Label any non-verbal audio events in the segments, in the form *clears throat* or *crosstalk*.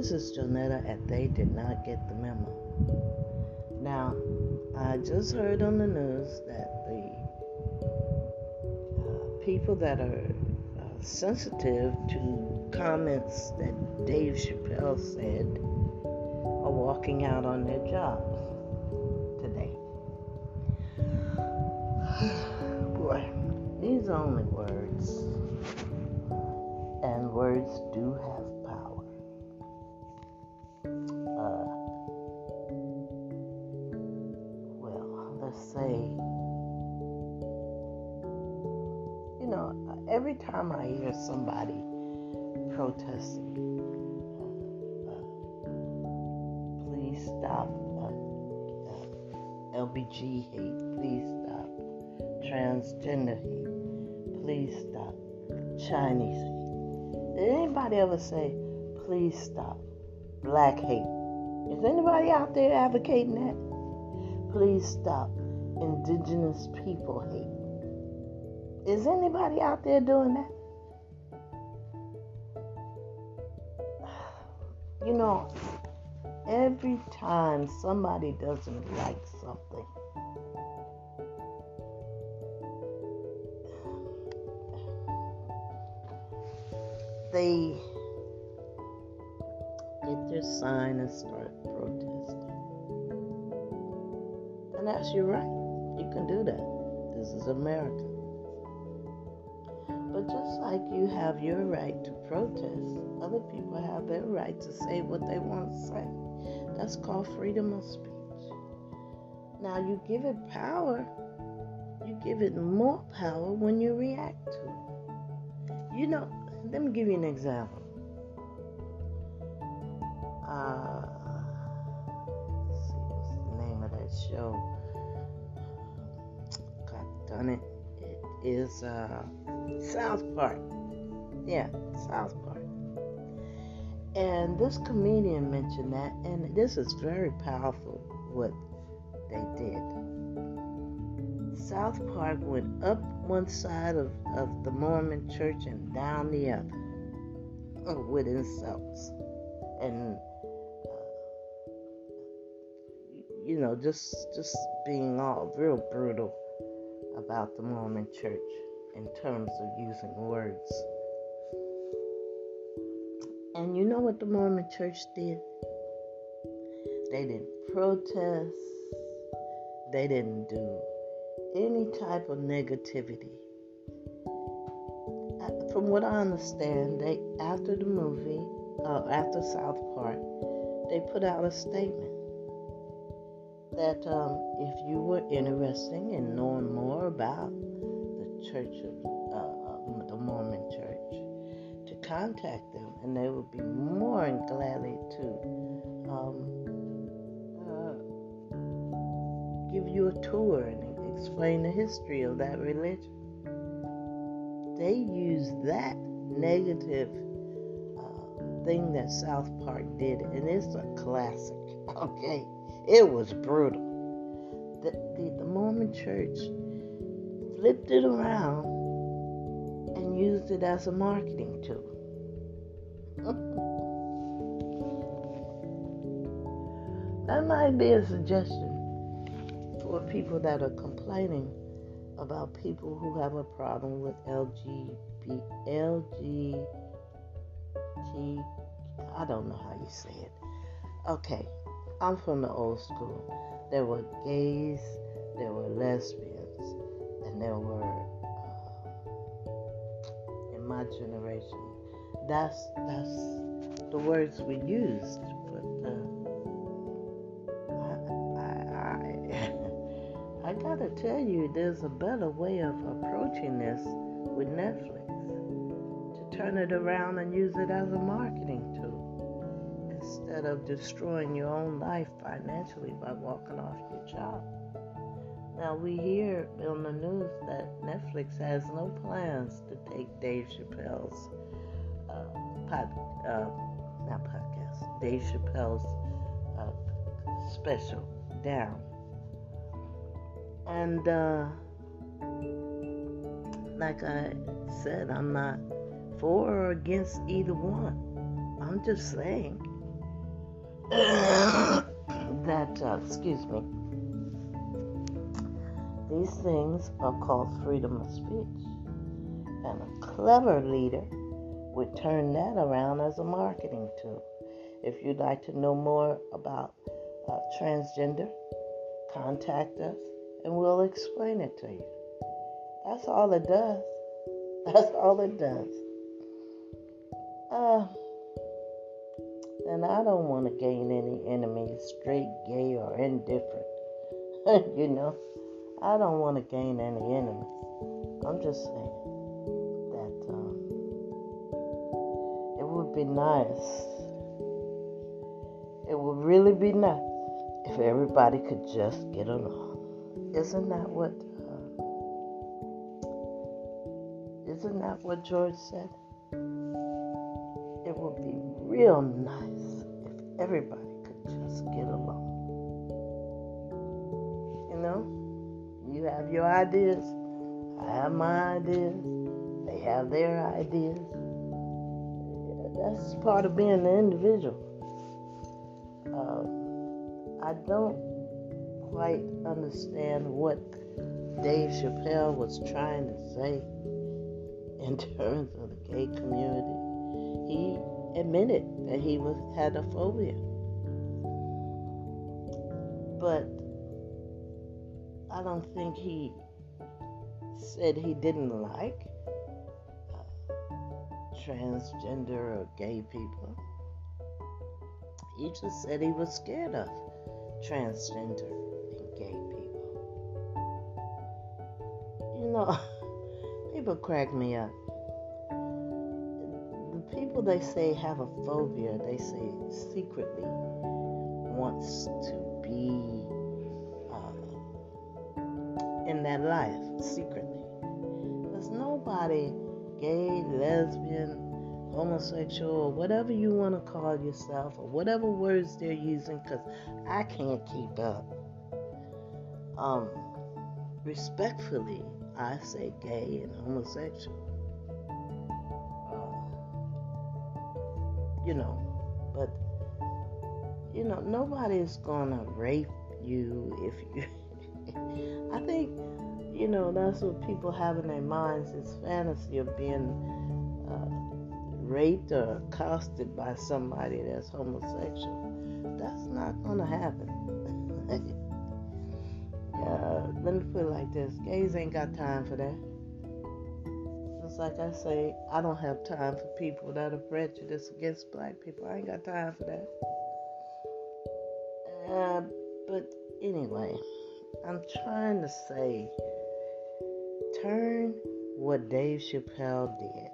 This is Jonetta, and they did not get the memo. Now, I just heard on the news that the uh, people that are uh, sensitive to comments that Dave Chappelle said are walking out on their jobs today. *sighs* Boy, these only every time I hear somebody protesting, uh, please stop uh, uh, LBG hate, please stop transgender hate, please stop Chinese hate. Did anybody ever say, please stop black hate? Is anybody out there advocating that? Please stop indigenous people hate. Is anybody out there doing that? *sighs* You know, every time somebody doesn't like something, they get their sign and start protesting. And that's your right. You can do that. This is America. Just like you have your right to protest, other people have their right to say what they want to say. That's called freedom of speech. Now, you give it power, you give it more power when you react to it. You know, let me give you an example. Uh, let's see, what's the name of that show? God done it. Is uh, South Park. Yeah, South Park. And this comedian mentioned that, and this is very powerful what they did. South Park went up one side of, of the Mormon church and down the other uh, with insults. And, uh, you know, just, just being all real brutal about the Mormon church in terms of using words. And you know what the Mormon church did? They didn't protest. They didn't do any type of negativity. From what I understand, they after the movie, uh, after South Park, they put out a statement that um, if you were interested in knowing more about the Church of uh, the Mormon Church, to contact them, and they would be more than gladly to um, uh, give you a tour and explain the history of that religion. They use that negative uh, thing that South Park did, and it's a classic. *laughs* Okay, it was brutal. The, the, the Mormon Church flipped it around and used it as a marketing tool. *laughs* that might be a suggestion for people that are complaining about people who have a problem with LGBT, LGBT, I don't know how you say it. Okay, I'm from the old school. There were gays, there were lesbians, and there were, uh, in my generation, that's that's the words we used. But uh, I I *laughs* gotta tell you, there's a better way of approaching this with Netflix to turn it around and use it as a marketing tool instead of destroying your own life financially by walking off your job. Now, we hear on the news that Netflix has no plans to take Dave Chappelle's uh, pod, uh, not podcast, Dave Chappelle's uh, special down. And uh, like I said, I'm not for or against either one. I'm just saying *coughs* that, uh, excuse me, these things are called freedom of speech. And a clever leader would turn that around as a marketing tool. If you'd like to know more about uh, transgender, contact us and we'll explain it to you. That's all it does. *laughs* That's all it does. Uh, and I don't want to gain any enemies, straight, gay, or indifferent. *laughs* you know, I don't want to gain any enemies. I'm just saying that um, it would be nice. It would really be nice if everybody could just get along. Isn't that what? Uh, isn't that what George said? It would be real nice everybody could just get along. You know, you have your ideas, I have my ideas, they have their ideas. That's part of being an individual. Uh, I don't quite understand what Dave Chappelle was trying to say in *laughs* terms of the gay community. He admitted that he was had a phobia. But I don't think he said he didn't like uh, transgender or gay people. He just said he was scared of transgender and gay people. You know, *laughs* people crack me up people they say have a phobia, they say secretly wants to be uh, in that life secretly. There's nobody gay, lesbian, homosexual, whatever you want to call yourself, or whatever words they're using, because I can't keep up. Um, respectfully, I say gay and homosexual. You know, but you know, nobody's gonna rape you if you. *laughs* I think, you know, that's what people have in their minds this fantasy of being uh, raped or accosted by somebody that's homosexual. That's not gonna happen. *laughs* uh, let me put it like this gays ain't got time for that like I say, I don't have time for people that are prejudiced against black people. I ain't got time for that. Uh, but anyway, I'm trying to say turn what Dave Chappelle did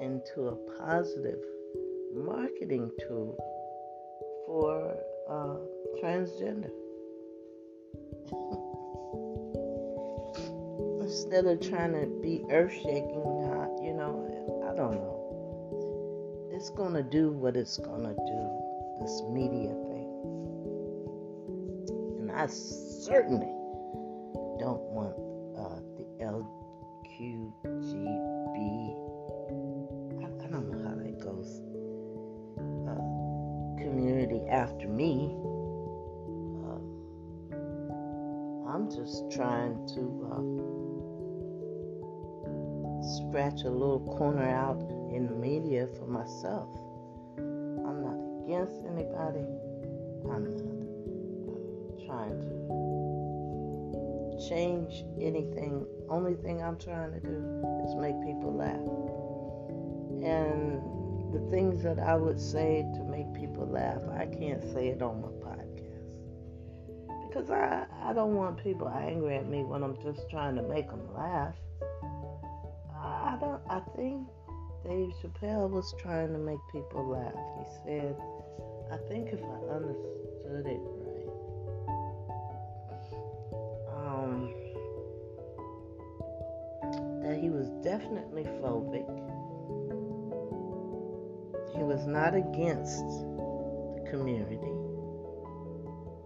into a positive marketing tool for uh, transgender. *laughs* instead of trying to be earth shaking, you know, I don't know. It's going to do what it's going to do, this media thing. And I certainly don't want scratch a little corner out in the media for myself. I'm not against anybody. I'm not trying to change anything. Only thing I'm trying to do is make people laugh. And the things that I would say to make people laugh, I can't say it on my podcast. Because I, I don't want people angry at me when I'm just trying to make them laugh. I don't. I think Dave Chappelle was trying to make people laugh. He said, I think if I understood it right, um, that he was definitely phobic. He was not against the community.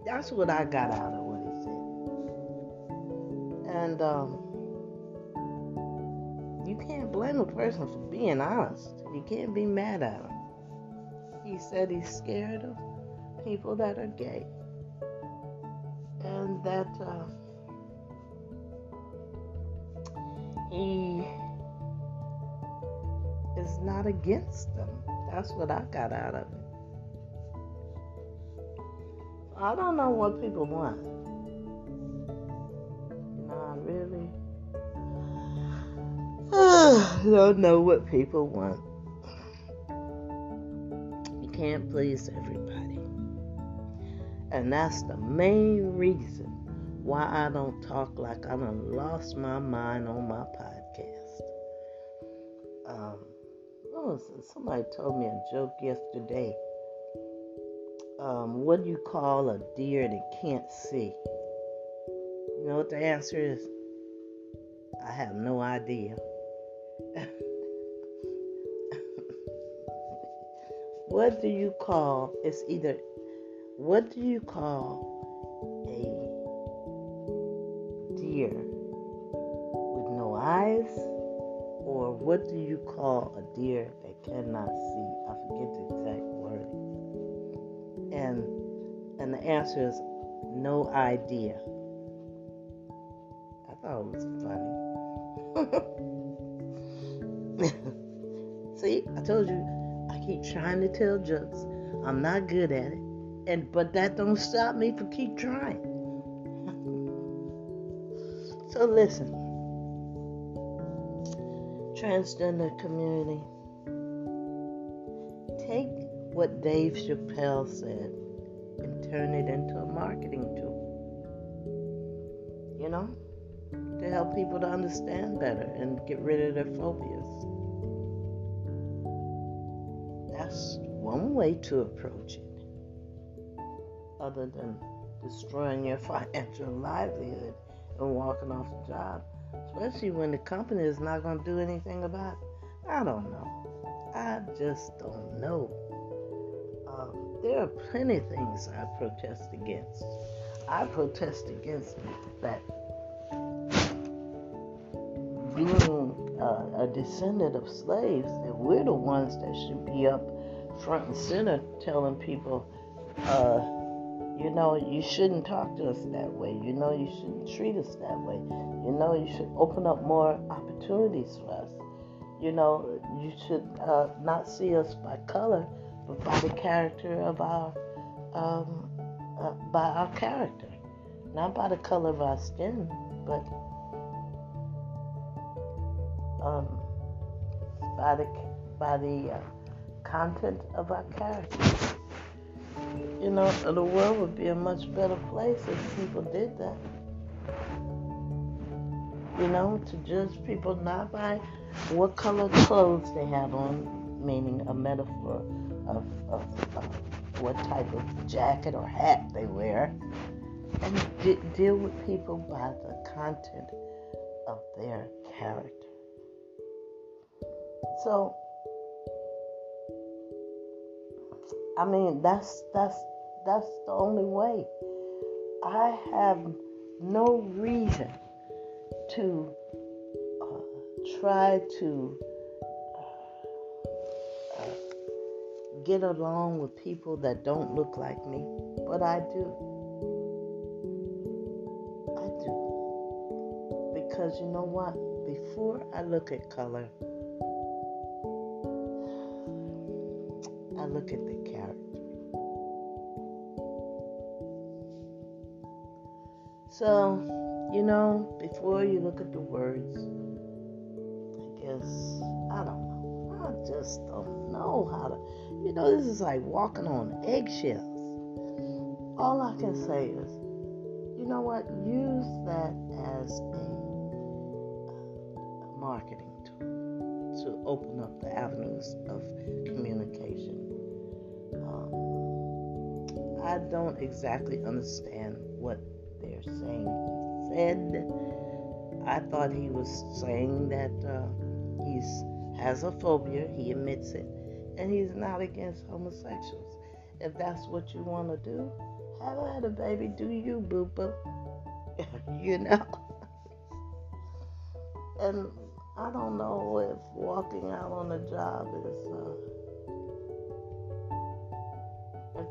That's what I got out of what he said. And um, you can't blame a person for being honest. You can't be mad at him. He said he's scared of people that are gay and that uh, he is not against them. That's what I got out of it. I don't know what people want. Don't know what people want. You can't please everybody. And that's the main reason why I don't talk like I done lost my mind on my podcast. Um, somebody told me a joke yesterday. Um, what do you call a deer that can't see? You know what the answer is? I have no idea. What do you call? It's either what do you call a deer with no eyes? Or what do you call a deer that cannot see? I forget the exact word. And and the answer is no idea. I thought it was funny. *laughs* *laughs* See, I told you I keep trying to tell jokes. I'm not good at it and but that don't stop me from keep trying. *laughs* so listen, transgender community, take what Dave Chappelle said and turn it into a marketing tool. You know, to help people to understand better and get rid of their phobias. One way to approach it other than destroying your *laughs* financial livelihood and walking off the job, especially when the company is not going to do anything about it. I don't know. I just don't know. Um, there are plenty of things I protest against. I protest against that being uh, a descendant of slaves, that we're the ones that should be up front and center telling people, uh, you know, you shouldn't talk to us that way. You know, you shouldn't treat us that way. You know, you should open up more opportunities for us. You know, you should uh, not see us by color, but by the character of our, um, uh, by our character, not by the color of our skin, but um, by the by the uh, content of our character. You know, the world would be a much better place if people did that. You know, to judge people not by what color clothes they have on, meaning a metaphor of, of, of what type of jacket or hat they wear, and de- deal with people by the content of their character. So, I mean, that's that's that's the only way. I have no reason to uh, try to uh, get along with people that don't look like me, but I do. I do. Because you know what? Before I look at color, look at the character. So, you know, before you look at the words, I guess, I don't know. I just don't know how to, you know, this is like walking on eggshells. All I can say is, you know what? Use that as a, marketing tool to open up the avenues of communication. I don't exactly understand what they're saying he said. I thought he was saying that uh, has a phobia. He admits it, and he's not against homosexuals. If that's what you want to do, have at it, baby. Do you, boo boo? *laughs* you know. and I don't know if walking out on a job is. Uh, a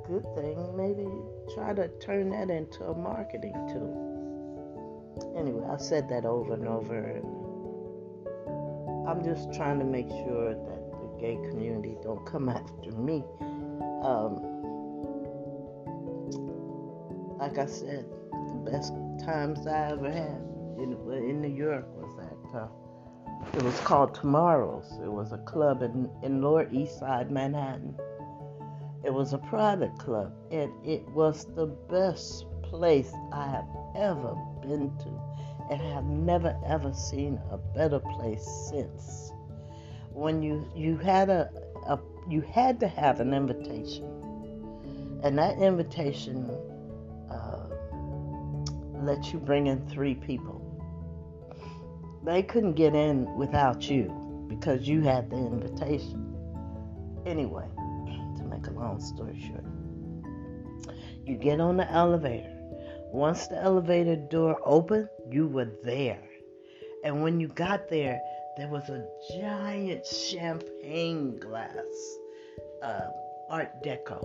good thing. Maybe try to turn that into a marketing tool. Anyway, I said that over and over, and I'm just trying to make sure that the gay community don't come after me. Um, like I said, the best times I ever had in, in New York was that uh, it was called Tomorrow's. It was a club in, in Lower East Side, Manhattan. It was a private club, and it was the best place I have ever been to, and have never ever seen a better place since. When you you had a, a you had to have an invitation, and that invitation uh, let you bring in three people. They couldn't get in without you because you had the invitation. Anyway, make a long story short. You get on the elevator. Once the elevator door opened, you were there. And when you got there, there was a giant champagne glass, uh, Art Deco.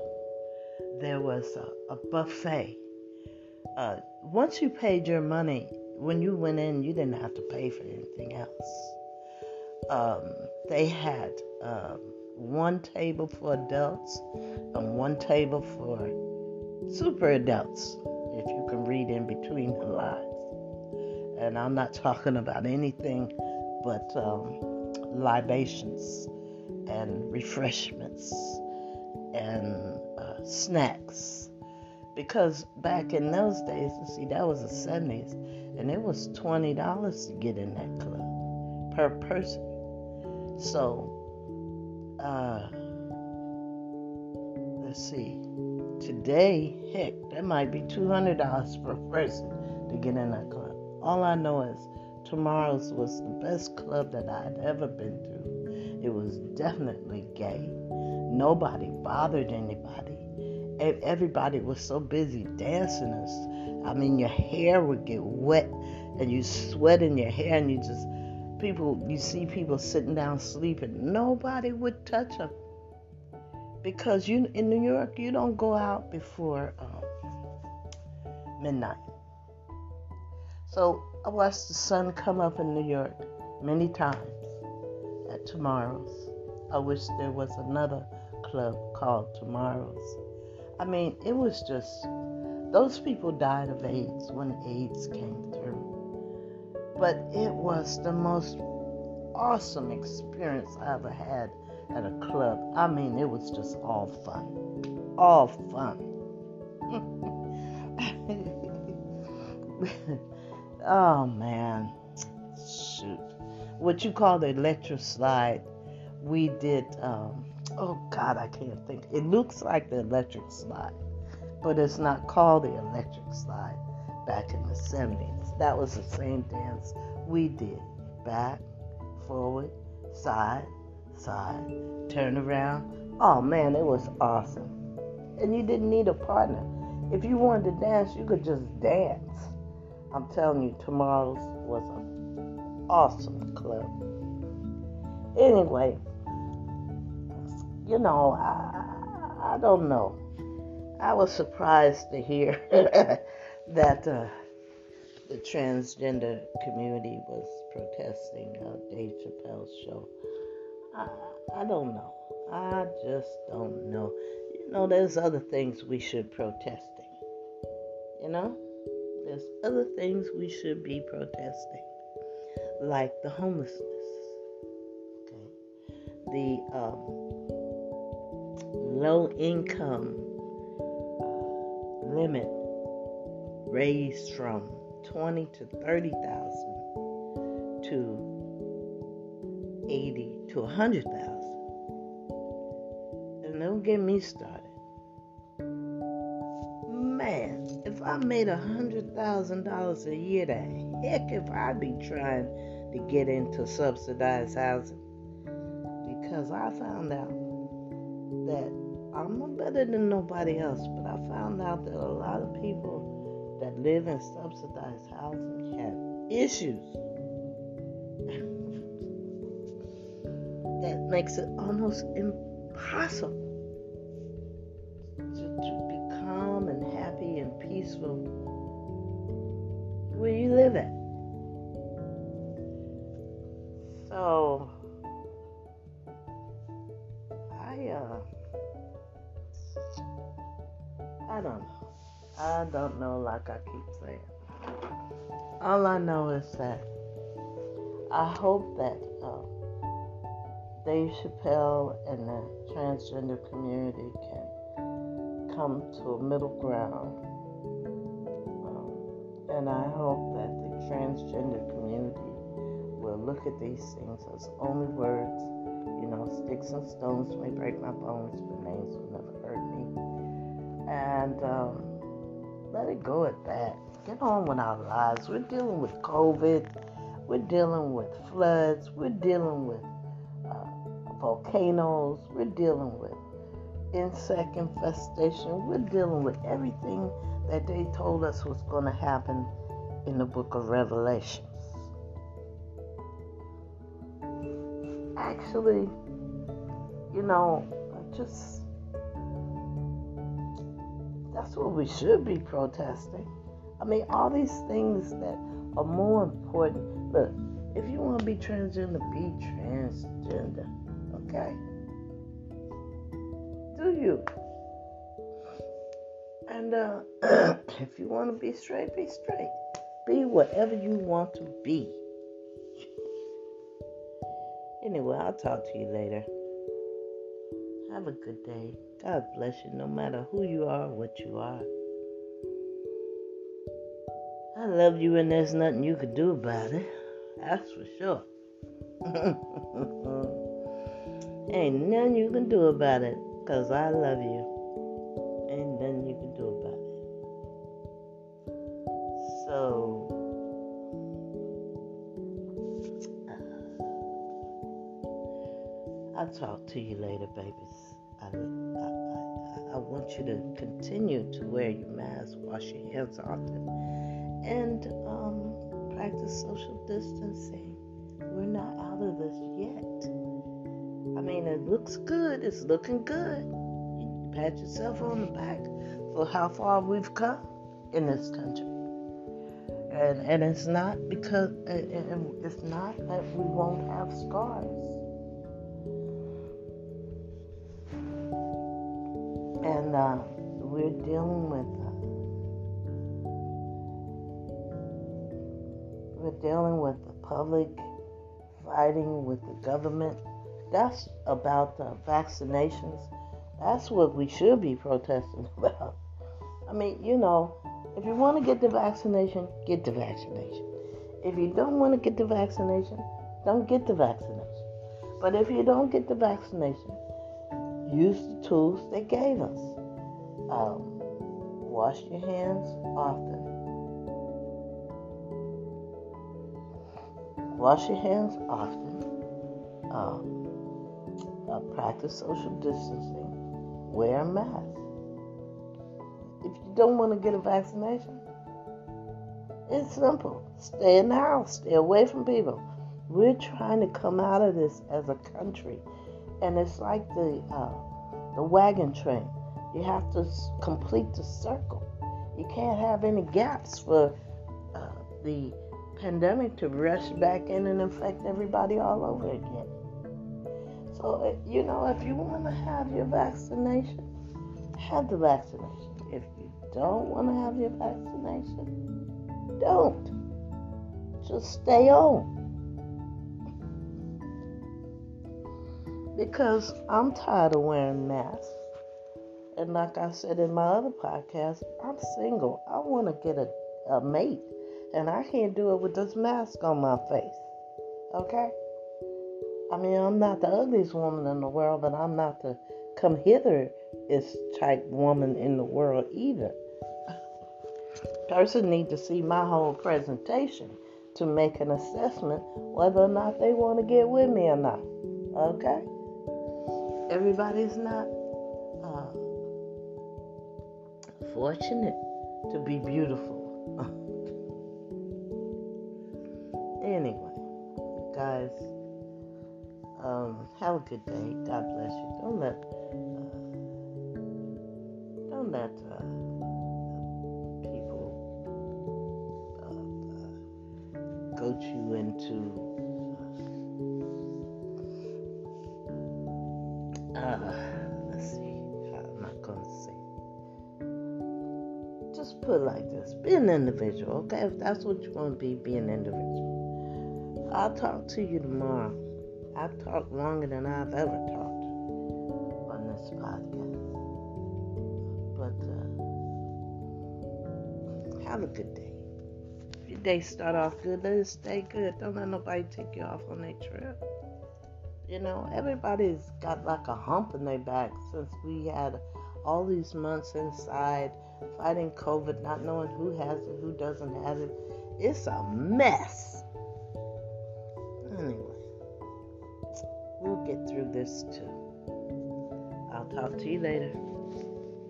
There was a, a buffet. Uh, once you paid your money, when you went in, you didn't have to pay for anything else. Um, they had um, one table for adults and one table for super adults, if you can read in between the lines. And I'm not talking about anything but um, libations and refreshments and uh, snacks. Because back in those days, you see, that was the 70s, and it was $20 to get in that club per person. So uh, let's see, today, heck, that might be $200 per person to get in that club. All I know is tomorrow's was the best club that I'd ever been to. It was definitely gay. Nobody bothered anybody. Everybody was so busy dancing. I mean, your hair would get wet and you sweat in your hair and you just people you see people sitting down sleeping nobody would touch them because you in new york you don't go out before um, midnight. So i watched the sun come up in new york many times at tomorrow's. I wish there was another club called tomorrow's. I mean it was just those people died of aids when aids came through but it was the most awesome experience I ever had at a club. I mean, it was just all fun. All fun. *laughs* oh man. Shoot. What you call the electric slide, we did um, oh god, I can't think. It looks like the electric slide, but it's not called the electric slide back in the 70s. That was the same dance we did. Back, forward, side, side, turn around. Oh man, it was awesome. And you didn't need a partner. If you wanted to dance, you could just dance. I'm telling you, tomorrow's was an awesome club. Anyway, you know, I, I don't know. I was surprised to hear *laughs* that uh, the transgender community was protesting uh, Dave Chappelle's show. I, I don't know. I just don't know. You know, there's other things we should be protesting. You know, there's other things we should be protesting, like the homelessness. Okay, the um, low income limit raised from 20 to 30,000 to 80 to 100,000. And don't get me started. Man, if I made $100,000 a year, the heck if I'd be trying to get into subsidized housing. Because I found out that I'm no better than nobody else, but I found out that a lot of people that live in subsidized housing have issues. *laughs* that makes it almost impossible All I know is that I hope that uh, Dave Chappelle and the transgender community can come to a middle ground. Um, and I hope that the transgender community will look at these things as only words. You know, sticks and stones may break my bones, but names will never hurt me. And um, let it go at that. Get on with our lives. We're dealing with COVID. We're dealing with floods. We're dealing with uh, volcanoes. We're dealing with insect infestation. We're dealing with everything that they told us was going to happen in the book of Revelations. Actually, you know, just that's what we should be protesting. I mean, all these things that are more important. Look, if you want to be transgender, be transgender. Okay? Do you? And uh, *clears throat* if you want to be straight, be straight. Be whatever you want to be. Anyway, I'll talk to you later. Have a good day. God bless you, no matter who you are, what you are. I love you, and there's nothing you can do about it. That's for sure. *laughs* Ain't nothing you can do about it, because I love you. Ain't nothing you can do about it. So, *sighs* I'll talk to you later, babies. I, I, I, I want you to continue to wear your mask, wash your hands often, and um, practice social distancing. We're not out of this yet. I mean, it looks good. It's looking good. You pat yourself on the back for how far we've come in this country. And, and it's not because it's not that we won't have scars and uh, we're dealing with dealing with the public fighting with the government. That's about the vaccinations. That's what we should be protesting *laughs* about. I mean, you know, if you want to get the vaccination, get the vaccination. If you don't want to get the vaccination, don't get the vaccination. But if you don't get the vaccination, use the tools they gave us. Um, wash your hands often. Wash your hands often. Um, uh, practice social distancing. Wear a mask. If you don't want to get a vaccination, it's simple. Stay in the house. Stay away from people. We're trying to come out of this as a country and it's like the uh, the wagon train. You have to complete the circle. You can't have any gaps for uh, the pandemic to rush back in and infect everybody all over again. So uh, you know, if you want to have your vaccination, have the vaccination. If you don't want to have your vaccination, don't. Just stay home. because I'm tired of wearing masks. And like I said in my other podcast, I'm single. I want to get a, a mate, and I can't do it with this mask on my face. Okay? I mean, I'm not the ugliest woman in the world, but I'm not the come hither is type woman in the world either. Person need to see my whole presentation to make an assessment whether or not they want to get with me or not. Okay? everybody's not uh, fortunate to be beautiful. *laughs* Have a good day. God bless you. Don't let uh, don't let uh, people uh, coach you into uh, uh, let's see I'm not gonna say. Just put it like this: be an individual, okay? If that's what you want to be, be an individual. I'll talk to you tomorrow. I've talked longer than I've ever talked on this podcast. But uh, have a good day. If your day start off good, let it stay good. Don't let nobody take you off on their trip. You know, everybody's got like a hump in their back since we had all these months inside fighting COVID, not knowing who has it, who doesn't have it. It's a mess. This too. I'll talk to you later.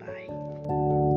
Bye.